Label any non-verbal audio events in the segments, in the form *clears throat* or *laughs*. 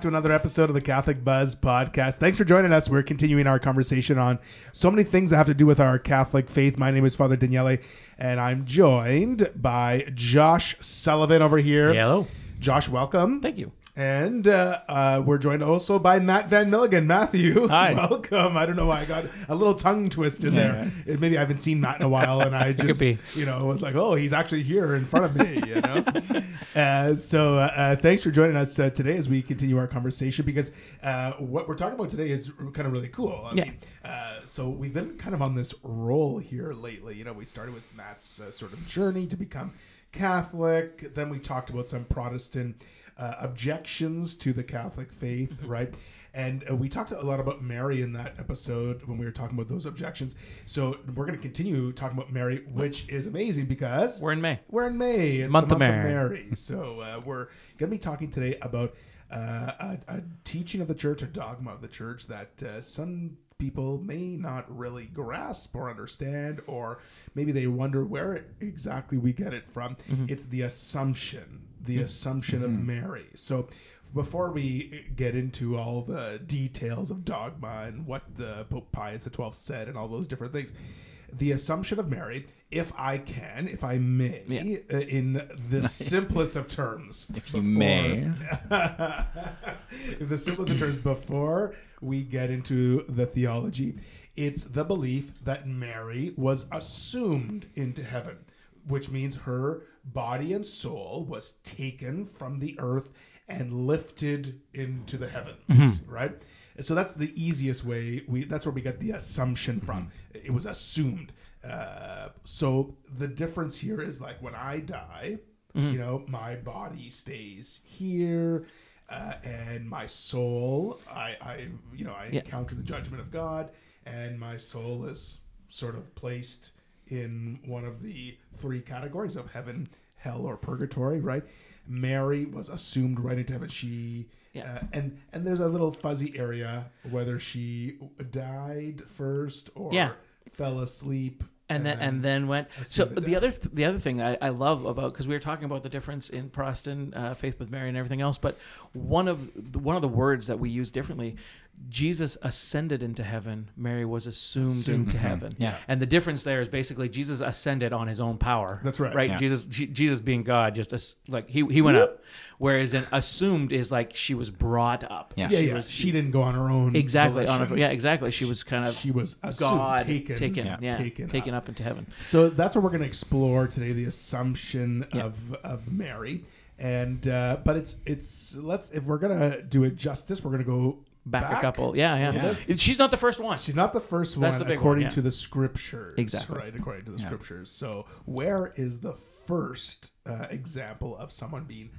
back to another episode of the Catholic Buzz podcast. Thanks for joining us. We're continuing our conversation on so many things that have to do with our Catholic faith. My name is Father Daniele, and I'm joined by Josh Sullivan over here. Hello. Josh, welcome. Thank you. And uh, uh, we're joined also by Matt Van Milligan. Matthew, *laughs* Hi. welcome. I don't know why I got a little tongue twist in there. It- Maybe I haven't seen Matt in a while, and I *laughs* just, you know, was like, oh, he's actually here in front of me, you know. *laughs* uh, so uh, thanks for joining us uh, today as we continue our conversation because uh, what we're talking about today is kind of really cool. I Yeah. mean, uh, so we've been kind of on this roll here lately. You know, we started with Matt's uh, sort of journey to become Catholic. Then we talked about some Protestant uh, objections to the Catholic faith, Mm-hmm. right? And uh, we talked a lot about Mary in that episode when we were talking about those objections. So we're going to continue talking about Mary, which is amazing because We're in May. we're in May. It's Month the of month Mary. Mary. So uh, we're going to be talking today about uh, a, a teaching of the church, a dogma of the church that uh, some people may not really grasp or understand, or maybe they wonder where exactly we get it from. Mm-hmm. It's the assumption, the assumption of Mary. So before we get into all the details of dogma and what the Pope Pius XII said and all those different things, the assumption of Mary, if I can, if I may, Yeah. uh, in the *laughs* simplest of terms, If you before- may. in *laughs* the simplest of terms, before we get into the theology, it's the belief that Mary was assumed into heaven, which means her body and soul was taken from the earth and lifted into the heavens, mm-hmm. right? So that's the easiest way. We that's where we get the assumption mm-hmm. from. It was assumed. Uh, so the difference here is like when I die, mm-hmm. you know, my body stays here, uh, and my soul, I, I, you know, I Yeah. encounter the judgment of God, and my soul is sort of placed in one of the three categories of heaven, hell, or purgatory. Right? Mary was assumed right into heaven. She. Yeah. Uh, and and there's a little fuzzy area whether she died first or Yeah. fell asleep and then and then went. So the other th- the other thing I, I love about because we were talking about the difference in Protestant uh, faith with Mary and everything else, but one of the, one of the words that we use differently, Jesus ascended into heaven, Mary was assumed, Assumed. into Mhm. heaven. Yeah. and the difference there is basically Jesus ascended on his own power. That's right. Right, Yeah. Jesus Je- Jesus being God, just as, like he he went up, whereas an assumed is like she was brought up. Yeah. yeah, she yeah. was she didn't go on her own. exactly on a, yeah exactly. She was kind of She was God taken, taken, Yeah. yeah, taken taken, up. up. into heaven. So that's what we're going to explore today: the assumption of of Mary. And uh, but it's it's let's if we're gonna do it justice, we're gonna go Back, a couple, yeah, yeah, Yeah. She's not the first one. She's not the first one That's the big one, according yeah. to the scriptures. Exactly. Right, according to the Yeah. scriptures. So where is the first uh, example of someone being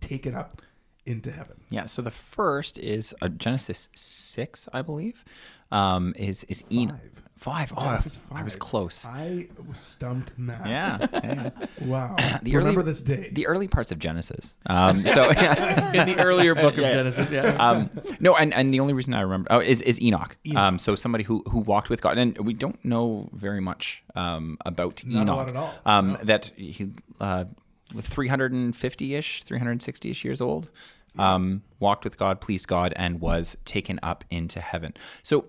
taken up into heaven? Yeah, so the first is uh, Genesis 6, I believe. Um, is is Enoch. Five. Five. Oh, Genesis I was five. close. I was stumped Matt. Yeah. yeah. *laughs* Wow. *clears throat* The Remember early- this day. The early parts of Genesis. Um, so *laughs* yeah. *laughs* in the earlier book of Yeah. Genesis. Yeah. um, no, and, and the only reason I remember oh, is, is Enoch. Enoch. Um, so somebody who, who walked with God, and we don't know very much um, about Not a Enoch. lot at all. Um, No. That he uh, 350 ish, 360 ish years old, um, walked with God, pleased God, and was taken up into heaven. So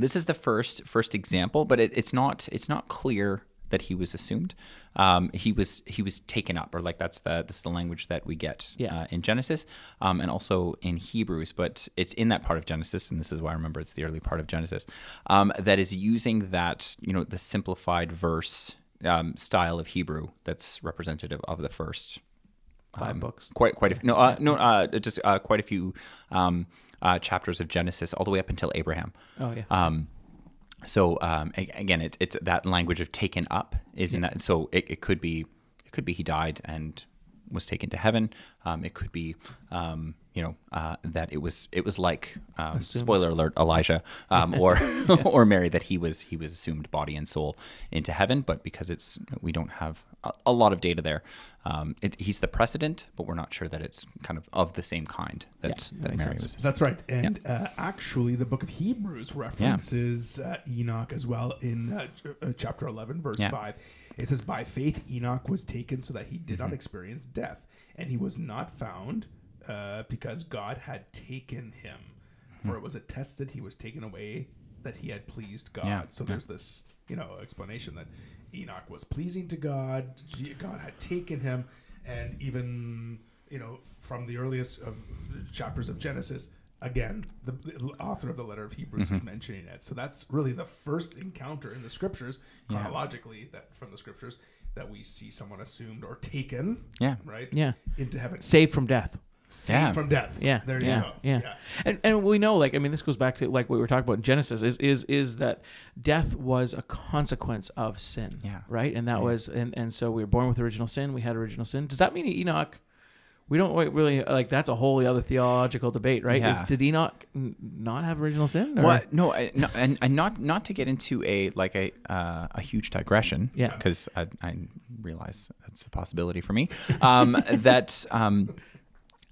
this is the first first example, but it, it's not it's not clear that he was assumed. Um, he was he was taken up, or like that's the that's the language that we get Yeah. uh, in Genesis, um, and also in Hebrews. But it's in that part of Genesis, and this is why I remember it's the early part of Genesis um, that is using that you know the simplified verse um, style of Hebrew that's representative of the first Five um, books. Quite, quite a few. No, uh, no, uh, just uh, quite a few um, uh, chapters of Genesis, all the way up until Abraham. Oh yeah. Um, so um, again, it's it's that language of taken up is in that. So it, it could be it could be he died and was taken to heaven. Um, it could be um, you know uh, that it was it was like um, spoiler alert Elijah um, or *laughs* *laughs* or Mary that he was he was assumed body and soul into heaven. But because it's we don't have a, a lot of data there, um, it, he's the precedent, but we're not sure that it's kind of of the same kind that, that makes Mary sense. was. That's right. And uh, actually, the book of Hebrews references uh, Enoch as well in uh, ch- uh, chapter 11, verse Yeah. 5. It says, By faith, Enoch was taken so that he did Mm-hmm. not experience death, and he was not found uh, because God had taken him. For it was attested he was taken away that he had pleased God. Yeah. So there's this, you know, explanation that Enoch was pleasing to God. God had taken him, and even you know from the earliest of chapters of Genesis, again, the, the author of the letter of Hebrews Mm-hmm. is mentioning it. So that's really the first encounter in the scriptures, chronologically, that from the scriptures that we see someone assumed or taken, Yeah. right, Yeah. into heaven, Saved from death. Saved Yeah. from death. Yeah, there you yeah, go. Yeah. And and we know, like, I mean, this goes back to like what we were talking about in Genesis. Is is is that death was a consequence of sin? Yeah. Right. And that was and and so we were born with original sin. We had original sin. Does that mean Enoch? We don't really like that's a whole other theological debate, right? Is, Yeah. did Enoch n- not have original sin? or- Well, no, I, no and, and not not to get into a like a uh, a huge digression. Yeah. because I, I realize that's a possibility for me. Um, *laughs* that um,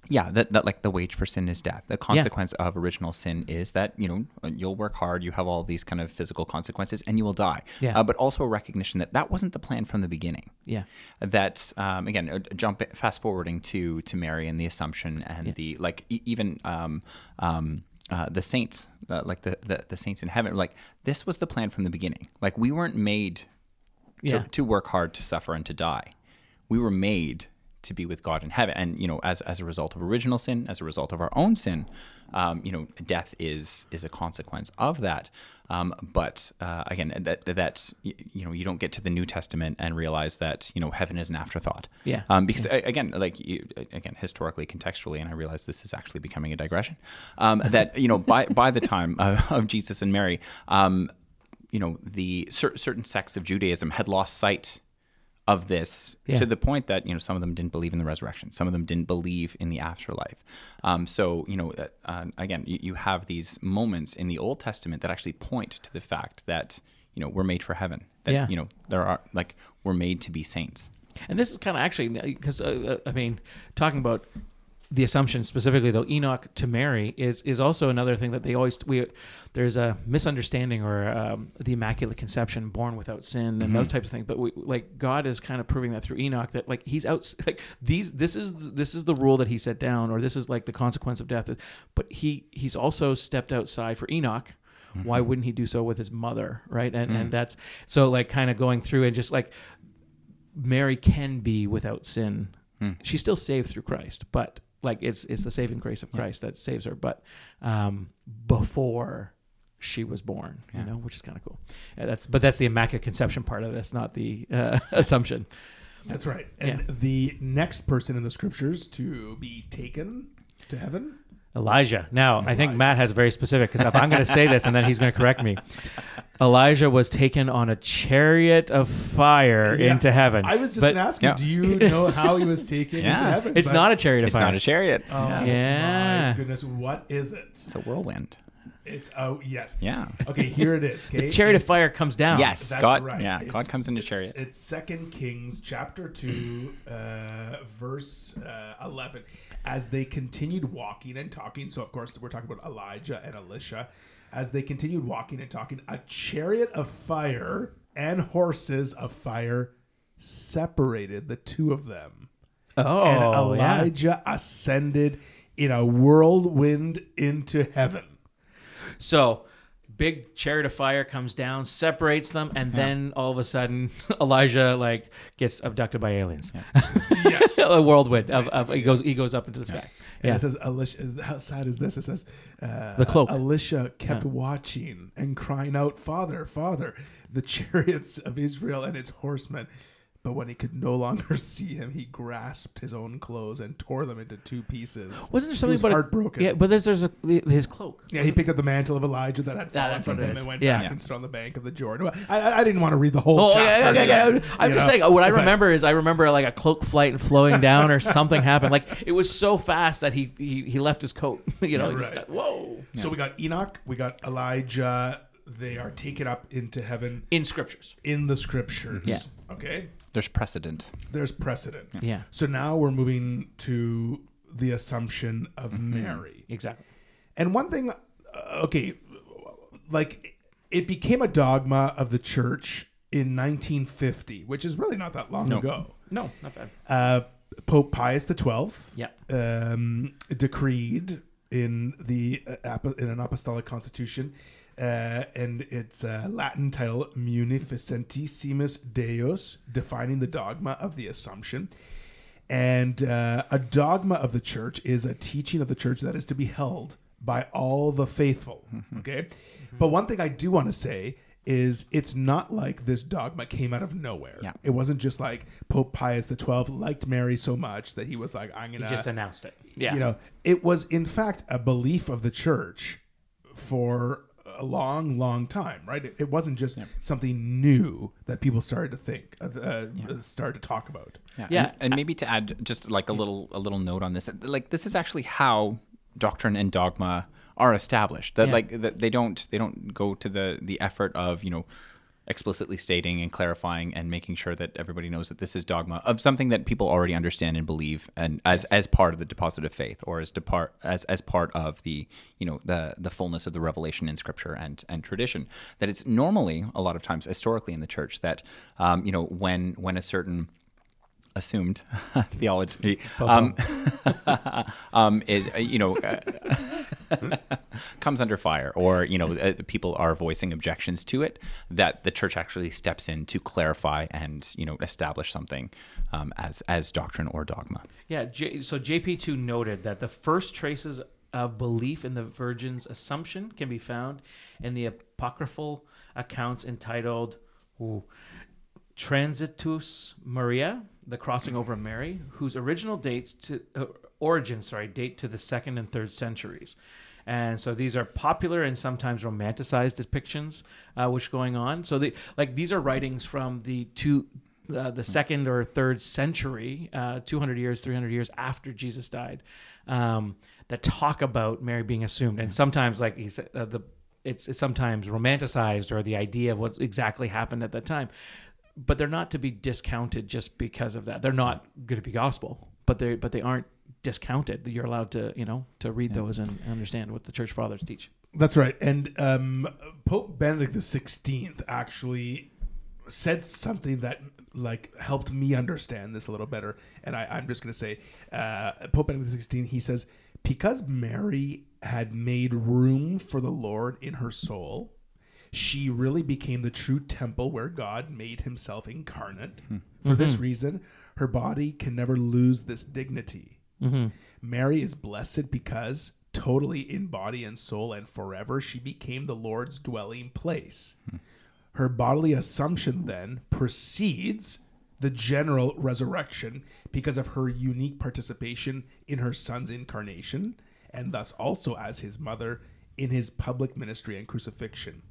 yeah, that, that like the wage for sin is death. The consequence of original sin is that you know you'll work hard, you have all these kind of physical consequences, and you will die. Yeah. Uh, but also a recognition that that wasn't the plan from the beginning Yeah. that um, again uh, jump fast forwarding to to Mary and the Assumption and the like e- even um, um, uh, the saints uh, like the, the the saints in heaven like this was the plan from the beginning like we weren't made to, Yeah. to work hard to suffer and to die we were made to be with God in heaven. And you know as as a result of original sin as a result of our own sin um, you know death is is a consequence of that. Um, but uh, again that that you know you don't get to the New Testament and realize that you know heaven is an afterthought. Yeah. um, because a- again like you, again historically contextually and I realize this is actually becoming a digression um, *laughs* that you know by by the time of, of Jesus and Mary um, you know the cer- certain sects of Judaism had lost sight of this Yeah. to the point that you know some of them didn't believe in the resurrection some of them didn't believe in the afterlife um, so you know uh, uh, again you, you have these moments in the old testament that actually point to the fact that you know we're made for heaven that Yeah. you know there are like we're made to be saints And this is kind of actually because uh, uh, I mean, talking about the assumption specifically though, Enoch to Mary is is also another thing that they always we there's a misunderstanding or um, the immaculate conception, born without sin, and those mm-hmm. types of things. But we like God is kind of proving that through Enoch that like he's out *laughs* like these this is this is the rule that he set down, or this is like the consequence of death. But he he's also stepped outside for Enoch. Why mm-hmm. wouldn't he do so with his mother, right? And and mm. that's so like kind of going through and just like Mary can be without sin. Hmm. She's still saved through Christ, but like it's it's the saving grace of Christ that saves her. But um, before she was born, you know, which is kind of cool. Yeah, that's but that's the immaculate conception part of this, not the uh, *laughs* assumption. That's right. And Yeah. the next person in the scriptures to be taken to heaven Elijah. Now, I think Matt has very specific because if I'm going to say this and then he's going to correct me, *laughs* Elijah was taken on a chariot of fire Yeah. into heaven. I was just But going to ask Yeah. do you know how he was taken into heaven? It's But- not a chariot of it's fire. not a chariot Oh yeah. Yeah. my goodness, what is it? it's a whirlwind It's oh yes. yeah Okay, here it is. Okay? *laughs* the chariot of fire comes down. yes That's God right. yeah It's- God comes in a chariot It's Second Kings chapter two, uh, verse uh, eleven. As they continued walking and talking, so of course we're talking about Elijah and Elisha. As they continued walking and talking, a chariot of fire and horses of fire separated the two of them. Oh, and yeah. Elijah ascended in a whirlwind into heaven. So, big chariot of fire comes down, separates them, and then all of a sudden, *laughs* Elijah like gets abducted by aliens. Yeah. Yes. *laughs* a whirlwind of, of he goes he goes up into the sky. And Yeah. it says, Elisha. how sad is this? It says, uh, The cloak. Elisha kept Yeah. watching and crying out, Father, Father, the *laughs* chariots of Israel and its horsemen. But when he could no longer *laughs* see him, he grasped his own clothes and tore them into two pieces. Wasn't there He something was about a- heartbroken. yeah, but there's there's a, his cloak. Yeah, he picked up the mantle of Elijah that had fallen from him is. and went Yeah. back Yeah. and stood on the bank of the Jordan. Well, I, I- didn't want to read the whole Oh, chapter. yeah, yeah, yeah. I'm just know? saying. Uh, what I remember is I remember like a cloak flight and flowing *laughs* down or something happened. Like it was so fast that he he, he left his coat. *laughs* you know, Yeah, he just right. got whoa So we got Enoch, we got Elijah. They are taken up into heaven in scriptures. in the scriptures. Yeah. Okay. there's precedent There's precedent. Yeah, So now we're moving to the assumption of Mm-hmm. Mary. exactly. And one thing, uh, okay, like it became a dogma of the church in 1950, which is really not that long No. ago. No, not bad. Uh, Pope Pius XII Yeah. um, decreed in the uh, apo- in an apostolic constitution, uh, and its uh, Latin title Munificentissimus Deus, defining the dogma of the Assumption. And uh, a dogma of the church is a teaching of the church that is to be held by all the faithful. Okay, but one thing I do want to say is it's not like this dogma came out of nowhere. Yeah. It wasn't just like Pope Pius the XII liked Mary so much that he was like, I'm gonna just announced it. Yeah. you know, it was in fact a belief of the church for a long, long time, right? It, it wasn't just something new that people started to think, uh, uh, started to talk about. Yeah. and, and maybe to add just like a little a little note on this, like this is actually how doctrine and dogma are established. That Yeah. like that they don't they don't go to the the effort of you know explicitly stating and clarifying and making sure that everybody knows that this is dogma of something that people already understand and believe and as as part of the deposit of faith or as depart as as part of the you know the the fullness of the revelation in scripture and and tradition. That it's normally a lot of times historically in the church that um, you know when when a certain assumed *laughs* theology. Um, *laughs* um, is uh, you know uh, *laughs* comes under fire or you know uh, people are voicing objections to it that the church actually steps in to clarify and you know establish something um, as as doctrine or dogma. Yeah. J- so JP2 noted that the first traces of belief in the Virgin's Assumption can be found in the apocryphal accounts entitled ooh, Transitus Maria, the crossing over of Mary, whose original dates to uh, origin, sorry, date to the second and third centuries. And so these are popular and sometimes romanticized depictions, uh, which going on. So they like these are writings from the two, uh, the second or third century, uh, 200 years, 300 years after Jesus died, um, that talk about Mary being assumed. And sometimes, like he said, uh, the it's, it's sometimes romanticized or the idea of what exactly happened at that time but they're not to be discounted just because of that. They're not going to be gospel, but they but they aren't discounted. You're allowed to you know to read those and understand what the church fathers teach. That's right. And um, Pope Benedict the Sixteenth actually said something that like helped me understand this a little better. And I, I'm just going to say, uh, Pope Benedict the Sixteenth. He says because Mary had made room for the Lord in her soul, she really became the true temple where God made Himself incarnate. Hmm. For this mm-hmm. reason, her body can never lose this dignity. Mm-hmm. Mary is blessed because totally in body and soul and forever she became the Lord's dwelling place. Hmm. Her bodily assumption then precedes the general resurrection because of her unique participation in her son's incarnation and thus also as his mother in his public ministry and crucifixion.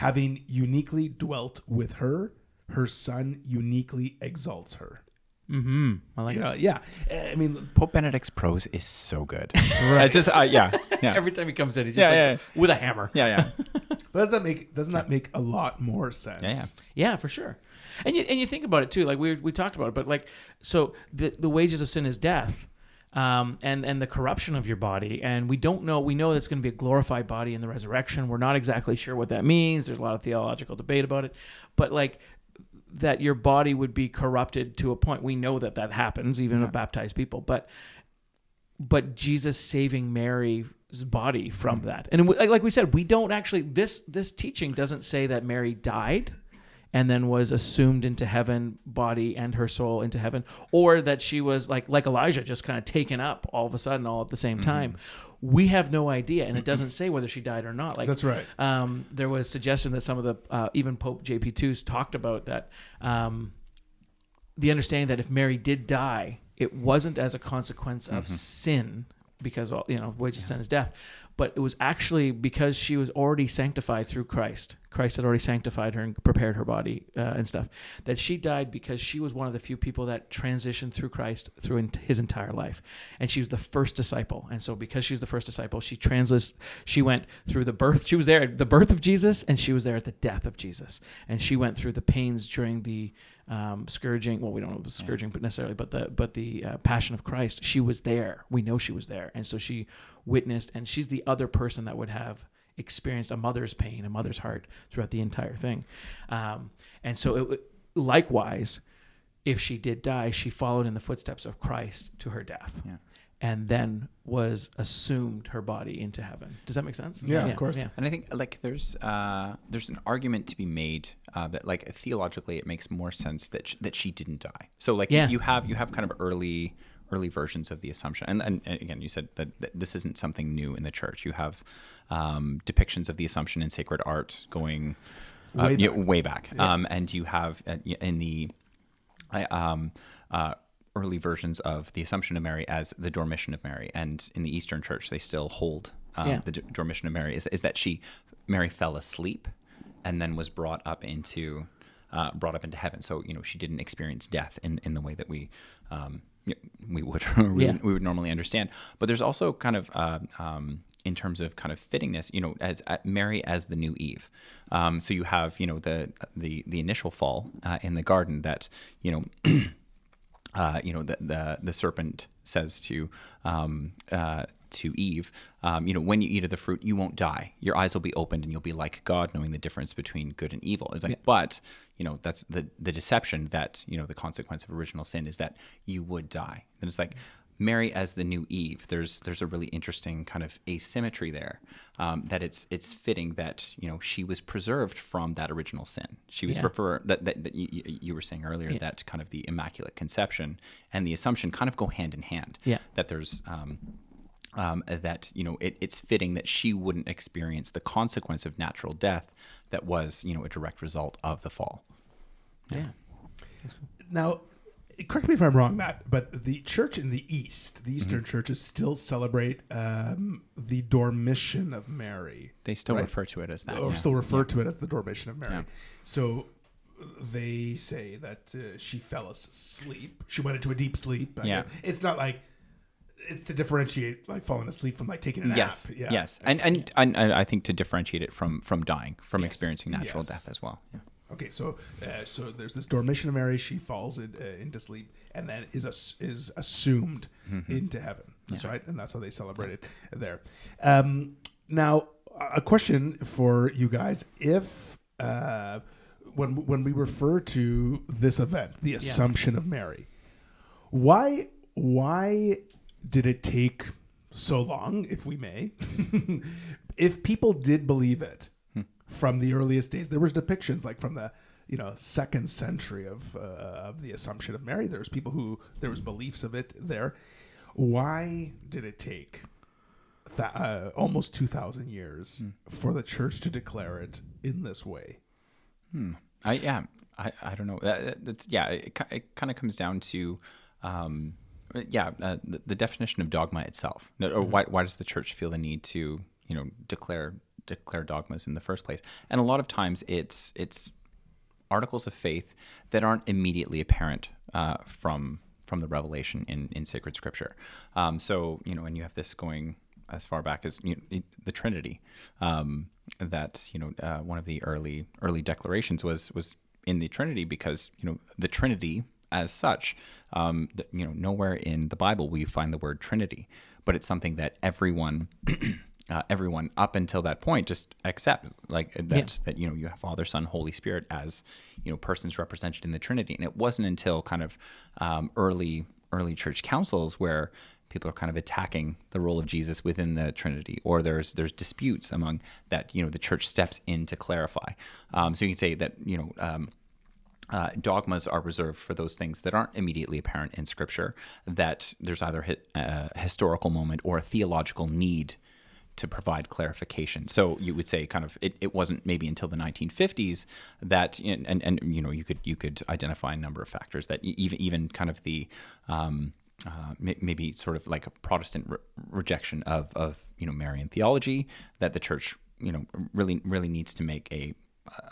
Having uniquely dwelt with her, her son uniquely exalts her. Mm-hmm. I like You know, yeah. I mean, pope benedict's prose is so good *laughs* right just uh, yeah *laughs* yeah Every time he comes in, he's just Yeah, like, yeah. with a hammer. yeah yeah *laughs* But does that make doesn't that make a lot more sense? yeah yeah Yeah, for sure. And you and you think about it too, like we we talked about it, but like so the the wages of sin is death. Um, and and the corruption of your body, and we don't know. We know that's going to be a glorified body in the resurrection. We're not exactly sure what that means. There's a lot of theological debate about it, but like that your body would be corrupted to a point. We know that that happens, even with baptized people. But but Jesus saving Mary's body from that, and like, like we said, we don't actually this this teaching doesn't say that Mary died and then was assumed into heaven, body and her soul into heaven, or that she was like like Elijah, just kind of taken up all of a sudden, all at the same time. We have no idea, and it *clears throat* doesn't say whether she died or not. Like That's right. um, there was suggestion that some of the uh, even Pope JP2s talked about that um, the understanding that if Mary did die, it wasn't as a consequence of sin because all you know wage of sin is death, but it was actually because she was already sanctified through Christ. Christ had already sanctified her and prepared her body uh, and stuff. That she died because she was one of the few people that transitioned through Christ through in- his entire life, and she was the first disciple. And so, because she's the first disciple, she translis She went through the birth. She was there at the birth of Jesus, and she was there at the death of Jesus. And she went through the pains during the um, scourging. Well, we don't know the scourging, but necessarily, but the but the uh, passion of Christ. She was there. We know she was there, and so she witnessed. And she's the other person that would have experienced a mother's pain, a mother's heart throughout the entire thing. Um, and so, it, likewise, if she did die, she followed in the footsteps of Christ to her death. Yeah. And then was assumed her body into heaven. Does that make sense? Yeah, of course. Yeah. And I think like there's uh, there's an argument to be made uh, that like theologically it makes more sense that sh- that she didn't die. So like Yeah. you have you have kind of early early versions of the assumption, and, and, and again you said that, that this isn't something new in the church. You have um, depictions of the assumption in sacred art going uh, Way you know, back. way back, um, and you have uh, in the um, uh, early versions of the Assumption of Mary as the Dormition of Mary, and in the Eastern Church they still hold um, Yeah. the D- Dormition of Mary is, is that she Mary fell asleep and then was brought up into uh, brought up into heaven. So you know she didn't experience death in, in the way that we um, y- we would *laughs* we, Yeah. would we would normally understand. But there's also kind of uh, um, in terms of kind of fittingness, you know, as uh, Mary as the new Eve. Um, so you have you know the the the initial fall uh, in the garden that you know *clears throat* uh, you know, the, the the serpent says to um, uh, to Eve, um, you know, when you eat of the fruit, you won't die. Your eyes will be opened, and you'll be like God, knowing the difference between good and evil. It's like, but you know, that's the the deception that you know the consequence of original sin is that you would die. And it's like. Mary as the new Eve. There's there's a really interesting kind of asymmetry there. Um, that it's it's fitting that you know she was preserved from that original sin. She was Yeah. prefer that that, that you, you- you were saying earlier that kind of the immaculate conception and the assumption kind of go hand in hand. Yeah. That there's um, um, that you know it, it's fitting that she wouldn't experience the consequence of natural death that was you know a direct result of the fall. Yeah. Now, correct me if I'm wrong, Matt, but the church in the East, the Mm-hmm. Eastern churches, still celebrate um, the Dormition of Mary, They still Right. refer to it as that. or yeah. still refer to it as the Dormition of Mary. Yeah. So they say that uh, she fell asleep. She went into a deep sleep. I Yeah. guess. It's not like it's to differentiate like falling asleep from like taking a nap. Yes, Yeah. yes, and, and and and I think to differentiate it from from dying, from Yes. experiencing natural Yes. death as well. Yeah. Okay, so uh, so there's this Dormition of Mary. She falls in, uh, into sleep and then is ass- is assumed Mm-hmm. into heaven. That's right, and that's how they celebrate it there. Um, now, a question for you guys: If uh, when when we refer to this event, the Assumption of Mary, why why did it take so long, if we may? *laughs* if people did believe it from the earliest days, there was depictions like from the you know second century of uh, of the Assumption of Mary. There's people who there was beliefs of it there. Why did it take th- uh, almost two thousand years for the church to declare it in this way? Hmm. I yeah. I, I don't know. That, that's yeah. It, it kind of comes down to, um, yeah, uh, the, the definition of dogma itself. No, Or why why does the church feel the need to you know declare declare dogmas in the first place? And a lot of times it's it's articles of faith that aren't immediately apparent uh, from from the revelation in, in sacred scripture. Um, so you know, and you have this going as far back as you know, the Trinity. Um, that you know, uh, one of the early early declarations was was in the Trinity because you know the Trinity as such, um, you know, nowhere in the Bible will you find the word Trinity, but it's something that everyone. *clears throat* Uh, everyone up until that point just accept like that Yeah. that you know you have Father, Son, Holy Spirit as you know persons represented in the Trinity, and it wasn't until kind of um, early early church councils where people are kind of attacking the role of Jesus within the Trinity, or there's there's disputes among that you know the church steps in to clarify. Um, so you can say that you know. Um, uh, dogmas are reserved for those things that aren't immediately apparent in Scripture. That there's either hi- a historical moment or a theological need to provide clarification. So you would say, kind of, it, it wasn't maybe until the 1950s that, and, and and you know, you could you could identify a number of factors that even even kind of the um, uh, maybe sort of like a Protestant re- rejection of of you know Marian theology that the church you know really really needs to make a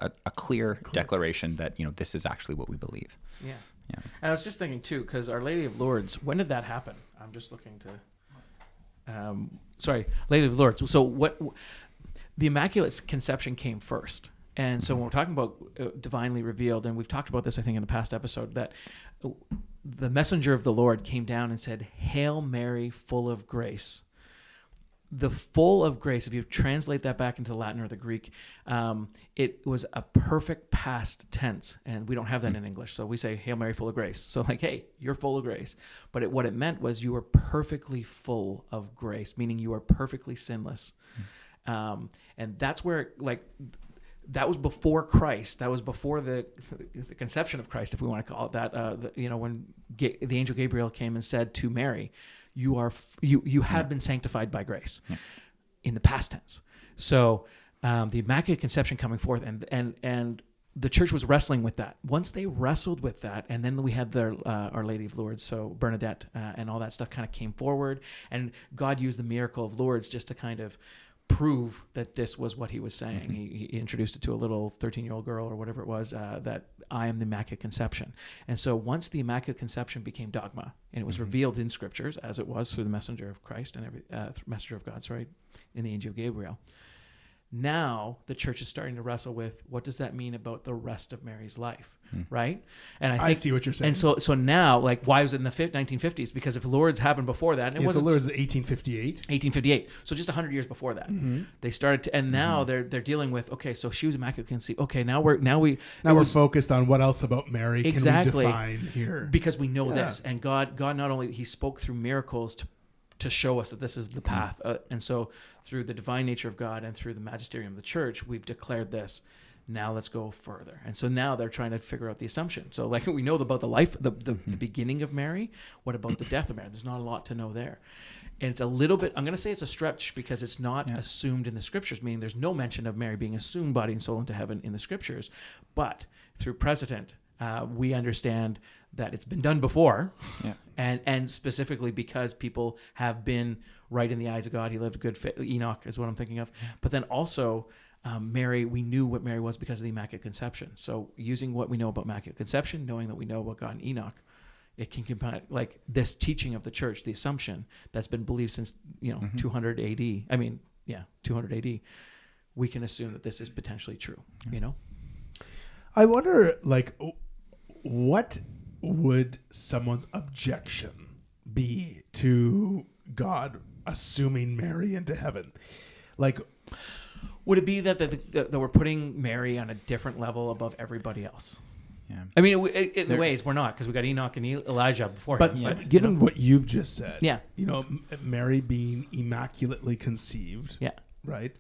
a, a clear declaration that you know this is actually what we believe. Yeah. Yeah. And I was just thinking too, because Our Lady of Lourdes, when did that happen? I'm just looking to. Um, sorry, Lady of Lourdes. So what? The Immaculate Conception came first, and so when we're talking about uh, divinely revealed, and we've talked about this, I think, in a past episode, that uh, the messenger of the Lord came down and said, "Hail Mary, full of grace." The full of grace, if you translate that back into Latin or the Greek, um, it was a perfect past tense, and we don't have that in English. So we say "Hail Mary, full of grace." So like, hey, you're full of grace. But it, what it meant was you were perfectly full of grace, meaning you are perfectly sinless. Um, and that's where like that was before Christ. That was before the, the conception of Christ, if we want to call it that. Uh, the, you know, when Ga- the angel Gabriel came and said to Mary, "You are you you have been sanctified by grace," in the past tense. So um, the Immaculate Conception coming forth, and and and the church was wrestling with that. Once they wrestled with that, and then we had their uh, Our Lady of Lourdes, so Bernadette, uh, and all that stuff kind of came forward, and God used the miracle of Lourdes just to kind of prove that this was what he was saying. He, he introduced it to a little 13 year old girl or whatever it was uh, that I am the Immaculate Conception. And so once the Immaculate Conception became dogma and it was revealed in scriptures as it was through the messenger of Christ and every uh, messenger of God, sorry, in the angel Gabriel. Now the church is starting to wrestle with what does that mean about the rest of Mary's life, right? And I, I see what you're saying. And so, so now, like, why was it in the 1950s? Because if Lourdes happened before that, and it Yeah, wasn't Lourdes is 1858. 1858. So just 100 years before that, Mm-hmm. they started to, and now they're they're dealing with okay, so she was immaculate conceived. Okay, now we're now we Now we're was- focused on what else about Mary Exactly. can we define here. because we know Yeah. this, and God God not only He spoke through miracles to to show us that this is the Mm-hmm. path, uh, and so through the divine nature of God and through the magisterium of the church, we've declared this. Now let's go further, and so now they're trying to figure out the assumption. So like we know about the life, the the, Mm-hmm. the beginning of Mary. What about the death of Mary? There's not a lot to know there. And it's a little bit, I'm going to say it's a stretch because it's not assumed in the scriptures, meaning there's no mention of Mary being assumed body and soul into heaven in the scriptures. But through precedent, uh, we understand that it's been done before. Yeah. And, and specifically because people have been right in the eyes of God. He lived a good fit. Enoch is what I'm thinking of. But then also, um, Mary, we knew what Mary was because of the Immaculate Conception. So using what we know about Immaculate Conception, knowing that we know about God and Enoch, it can combine like this teaching of the church, the assumption that's been believed since you know 200 AD. I mean, yeah, 200 AD. We can assume that this is potentially true. You know, I wonder, like, what would someone's objection be to God assuming Mary into heaven? Like, would it be that that, that, that we're putting Mary on a different level above everybody else? Yeah. I mean, it, it, in There- ways we're not because we got Enoch and E- Elijah before but, him. but you given know? what you've just said, Yeah. you know, Mary being immaculately conceived, yeah, right?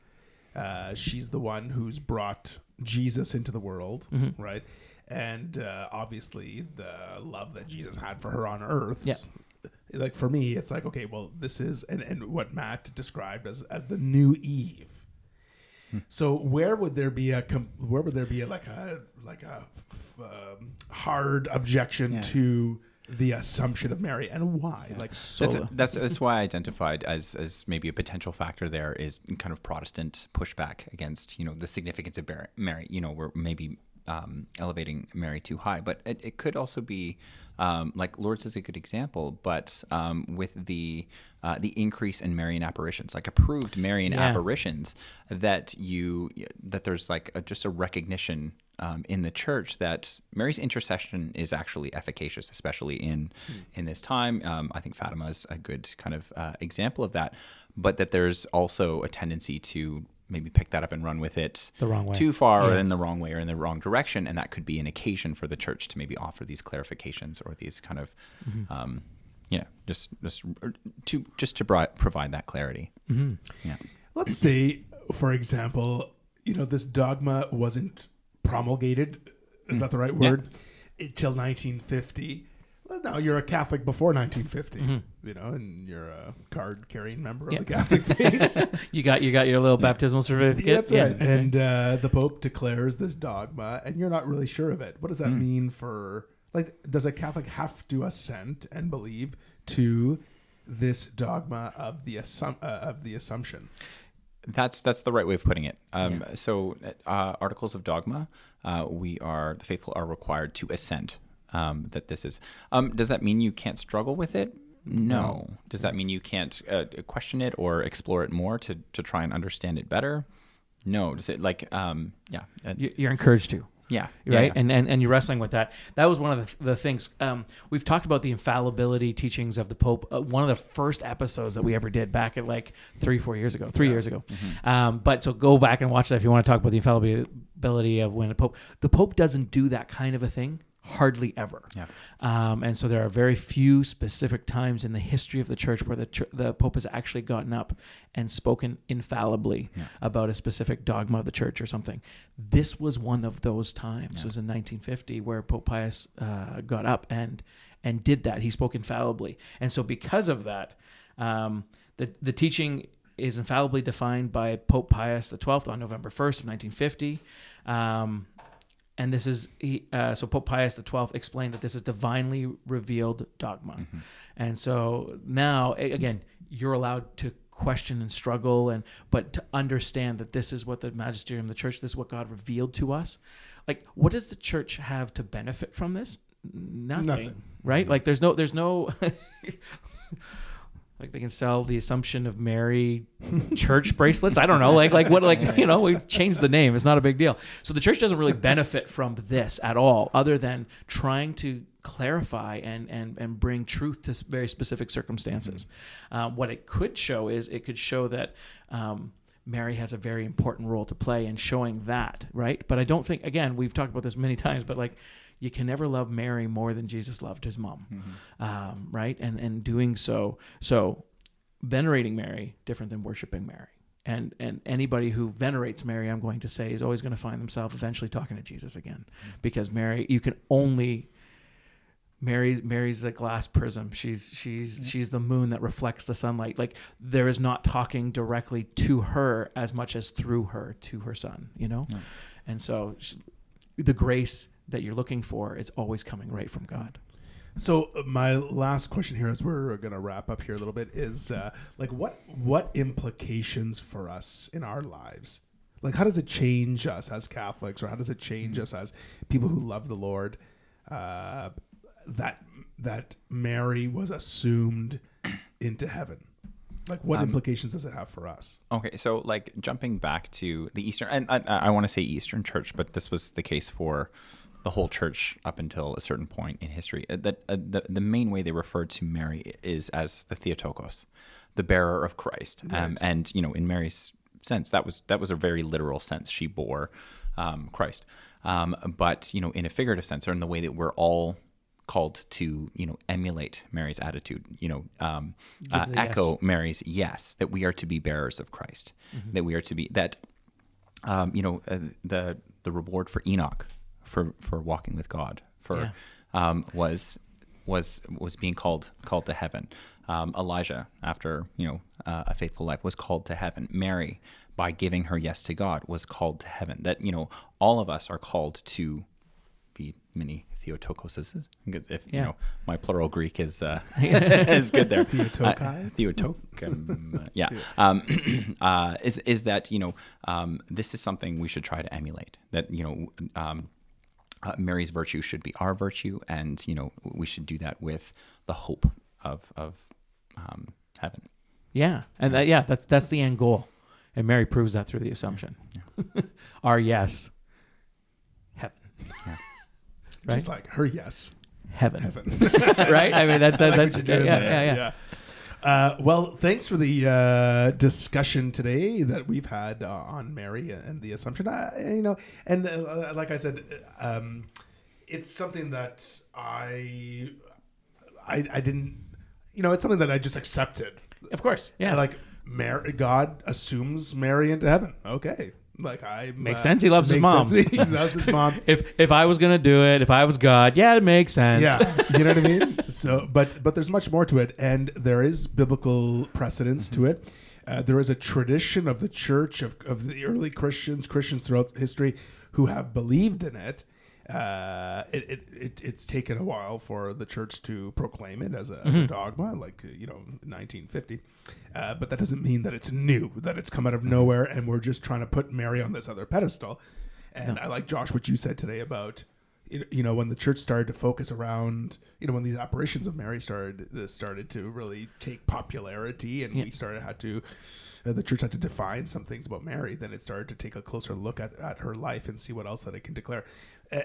Uh, she's the one who's brought Jesus into the world, Mhm. right? And uh, obviously, the love that Jesus had for her on earth. Yeah. Like for me, it's like okay, well, this is and, and what Matt described as as the new Eve. So where would there be a com- where would there be a, like a like a f- um, hard objection Yeah. to the assumption of Mary and why? Like So- That's, that's that's why I identified as as maybe a potential factor there is kind of Protestant pushback against you know the significance of Mary. Mary you know, we're maybe um, elevating Mary too high, but it, it could also be um, like Lourdes is a good example, but um, with the uh, the increase in Marian apparitions, like approved Marian Yeah. apparitions, that you that there's like a, just a recognition um, in the church that Mary's intercession is actually efficacious, especially in in this time. Um, I think Fatima is a good kind of uh, example of that, but that there's also a tendency to maybe pick that up and run with it The wrong way. too far or in the wrong way or in the wrong direction, and that could be an occasion for the church to maybe offer these clarifications or these kind of. Mm-hmm. Um, yeah, just just to just to bri- provide that clarity. Mm-hmm. Yeah. Let's say, for example, you know, this dogma wasn't promulgated. Is that the right Yeah. word? Until 1950. Well, now you're a Catholic before 1950, Mm-hmm. you know, and you're a card-carrying member Yeah. of the Catholic *laughs* faith. you got you got your little baptismal certificate. Yeah, that's Yeah, right. And uh, the Pope declares this dogma, and you're not really sure of it. What does that Hmm. mean for like? Does a Catholic have to assent and believe to this dogma of the assum- uh, of the Assumption? That's that's the right way of putting it. Um, So, uh, articles of dogma, uh, we are the faithful are required to assent um, that this is. Um, does that mean you can't struggle with it? No. Does that mean you can't uh, question it or explore it more to to try and understand it better? No. Does it like um, yeah? uh, You- you're encouraged to. Yeah. right? Yeah. And, and and you're wrestling with that. That was one of the, the things um, we've talked about the infallibility teachings of the Pope. Uh, one of the first episodes that we ever did back at like three, four years ago, three years ago. Mm-hmm. Um, but so go back and watch that if you want to talk about the infallibility of when the Pope. The Pope doesn't do that kind of a thing hardly ever. Yeah. Um, and so there are very few specific times in the history of the church where the chur- the Pope has actually gotten up and spoken infallibly Yeah. about a specific dogma of the church or something. This was one of those times. It was in 1950 where Pope Pius uh, got up and and did that. He spoke infallibly, and so because of that, um, the the teaching is infallibly defined by Pope Pius XII on November 1st of 1950. Um, and this is he, uh, so Pope Pius XII explained that this is divinely revealed dogma, Mm-hmm. and so now again you're allowed to question and struggle and but to understand that this is what the magisterium of the church this is what God revealed to us. Like, what does the church have to benefit from this? Nothing, Nothing. right? Like, there's no, there's no. *laughs* Like they can sell the Assumption of Mary church bracelets. I don't know. Like like what like you know, we changed the name. It's not a big deal. So the church doesn't really benefit from this at all, other than trying to clarify and and and bring truth to very specific circumstances. Um, what it could show is it could show that um, Mary has a very important role to play in showing that, right? But I don't think again we've talked about this many times, but like you can never love Mary more than Jesus loved his mom, mm-hmm. um, right? And and doing so, so venerating Mary different than worshiping Mary. And and anybody who venerates Mary, I'm going to say, is always going to find themselves eventually talking to Jesus again, mm-hmm. because Mary, you can only Mary Mary's the glass prism. She's she's mm-hmm. she's the moon that reflects the sunlight. Like there is not talking directly to her as much as through her to her son. You know, and so sh- the grace that you're looking for is always coming right from God. So uh, my last question here, as we're going to wrap up here a little bit, is uh, like what what implications for us in our lives? Like, how does it change us as Catholics, or how does it change us as people who love the Lord? Uh, that that Mary was assumed *clears throat* into heaven. Like, what implications does it have for us? Okay, so like jumping back to the Eastern, and I, I want to say Eastern Church, but this was the case for the whole church up until a certain point in history. Uh, That uh, the the main way they referred to Mary is as the Theotokos, the bearer of Christ, um, and you know, in Mary's sense, that was that was a very literal sense. She bore um, Christ, um, but you know, in a figurative sense, or in the way that we're all called to you know emulate Mary's attitude, you know, um, uh, the yes. echo Mary's yes that we are to be bearers of Christ, that we are to be that um, you know uh, the the reward for Enoch for for walking with God for um, was was was being called called to heaven. Um, Elijah, after you know uh, a faithful life, was called to heaven. Mary, by giving her yes to God, was called to heaven. That you know all of us are called to be many Theotokoses. If Yeah. you know my plural Greek is uh, *laughs* *laughs* is good there. *laughs* Theotokai? Uh, Theotokum. yeah. Um, *clears throat* uh, is is that you know um, this is something we should try to emulate. That you know. Um, uh, Mary's virtue should be our virtue, and you know we should do that with the hope of of um, heaven. Yeah, and that, yeah, that's that's the end goal, and Mary proves that through the Assumption. *laughs* Our yes, heaven, right? Just like her yes, heaven, heaven. *laughs* right? I mean, that's that, *laughs* like that's what you're yeah, yeah, yeah, Uh, well, thanks for the uh, discussion today that we've had uh, on Mary and the Assumption. Uh, you know, and uh, like I said, um, it's something that I, I, I didn't, you know, it's something that I just accepted. Of course, yeah. like Mary, God assumes Mary into heaven. Okay, like I Makes sense. He loves his mom. sense. He loves his mom. *laughs* if if I was gonna do it, if I was God, yeah, it makes sense. Yeah, *laughs* you know what I mean. So, but but there's much more to it, and there is biblical precedence to it. Uh, there is a tradition of the church of of the early Christians, Christians throughout history, who have believed in it. Uh, it, it, it it's taken a while for the church to proclaim it as a, as a dogma, like uh, you know, 1950. Uh, but that doesn't mean that it's new, that it's come out of nowhere, and we're just trying to put Mary on this other pedestal. And I like Josh what you said today about you know when the church started to focus around you know when these apparitions of Mary started uh, started to really take popularity and we started had to uh, the church had to define some things about Mary, then it started to take a closer look at, at her life and see what else that it can declare.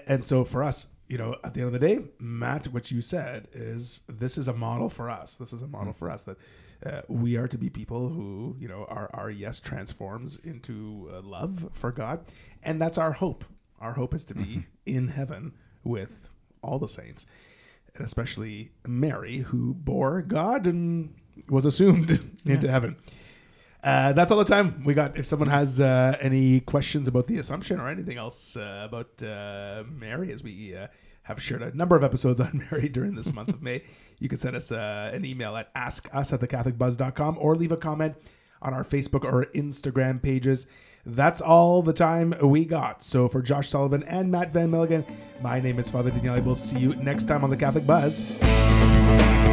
And so for us, you know, at the end of the day, Matt, what you said is this is a model for us. This is a model for us that uh, we are to be people who, you know, our, our yes transforms into uh, love for God. And that's our hope. Our hope is to be in heaven with all the saints, and especially Mary, who bore God and was assumed *laughs* into heaven. Uh, that's all the time we got. If someone has uh, any questions about the Assumption or anything else uh, about uh, Mary, as we uh, have shared a number of episodes on *laughs* Mary during this month of May, you can send us uh, an email at askus at thecatholicbuzz.com or leave a comment on our Facebook or Instagram pages. That's all the time we got. So for Josh Sullivan and Mat Van Milligan, my name is Father Daniele. We'll see you next time on the Catholic Buzz.